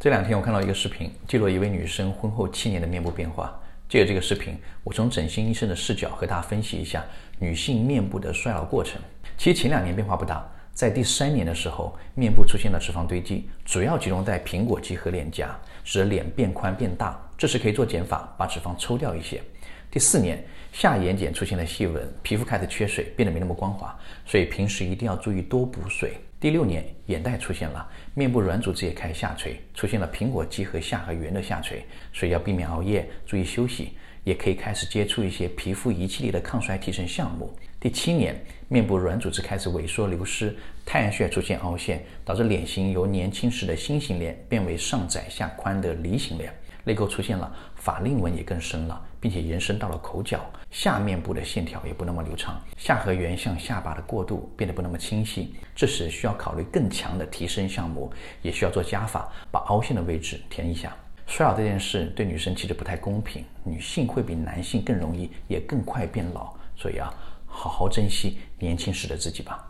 这两天我看到一个视频，记录一位女生婚后七年的面部变化。借着这个视频，我从整形医生的视角和大家分析一下女性面部的衰老过程。其实前两年变化不大，在第三年的时候，面部出现了脂肪堆积，主要集中在苹果肌和脸颊，使得脸变宽变大。这时可以做减法，把脂肪抽掉一些。第四年，下眼睑出现了细纹，皮肤开始缺水，变得没那么光滑，所以平时一定要注意多补水。第六年，眼袋出现了，面部软组织也开始下垂，出现了苹果肌和下颌缘的下垂，所以要避免熬夜，注意休息，也可以开始接触一些皮肤仪器里的抗衰提升项目。第七年，面部软组织开始萎缩流失，太阳穴出现凹陷，导致脸型由年轻时的心形脸变为上窄下宽的梨形脸。泪沟出现了，法令纹也更深了，并且延伸到了口角，下面部的线条也不那么流畅，下颌缘向下巴的过渡变得不那么清晰，这时需要考虑更强的提升项目，也需要做加法，把凹陷的位置填一下。衰老这件事对女生其实不太公平，女性会比男性更容易，也更快变老，所以啊，好好珍惜年轻时的自己吧。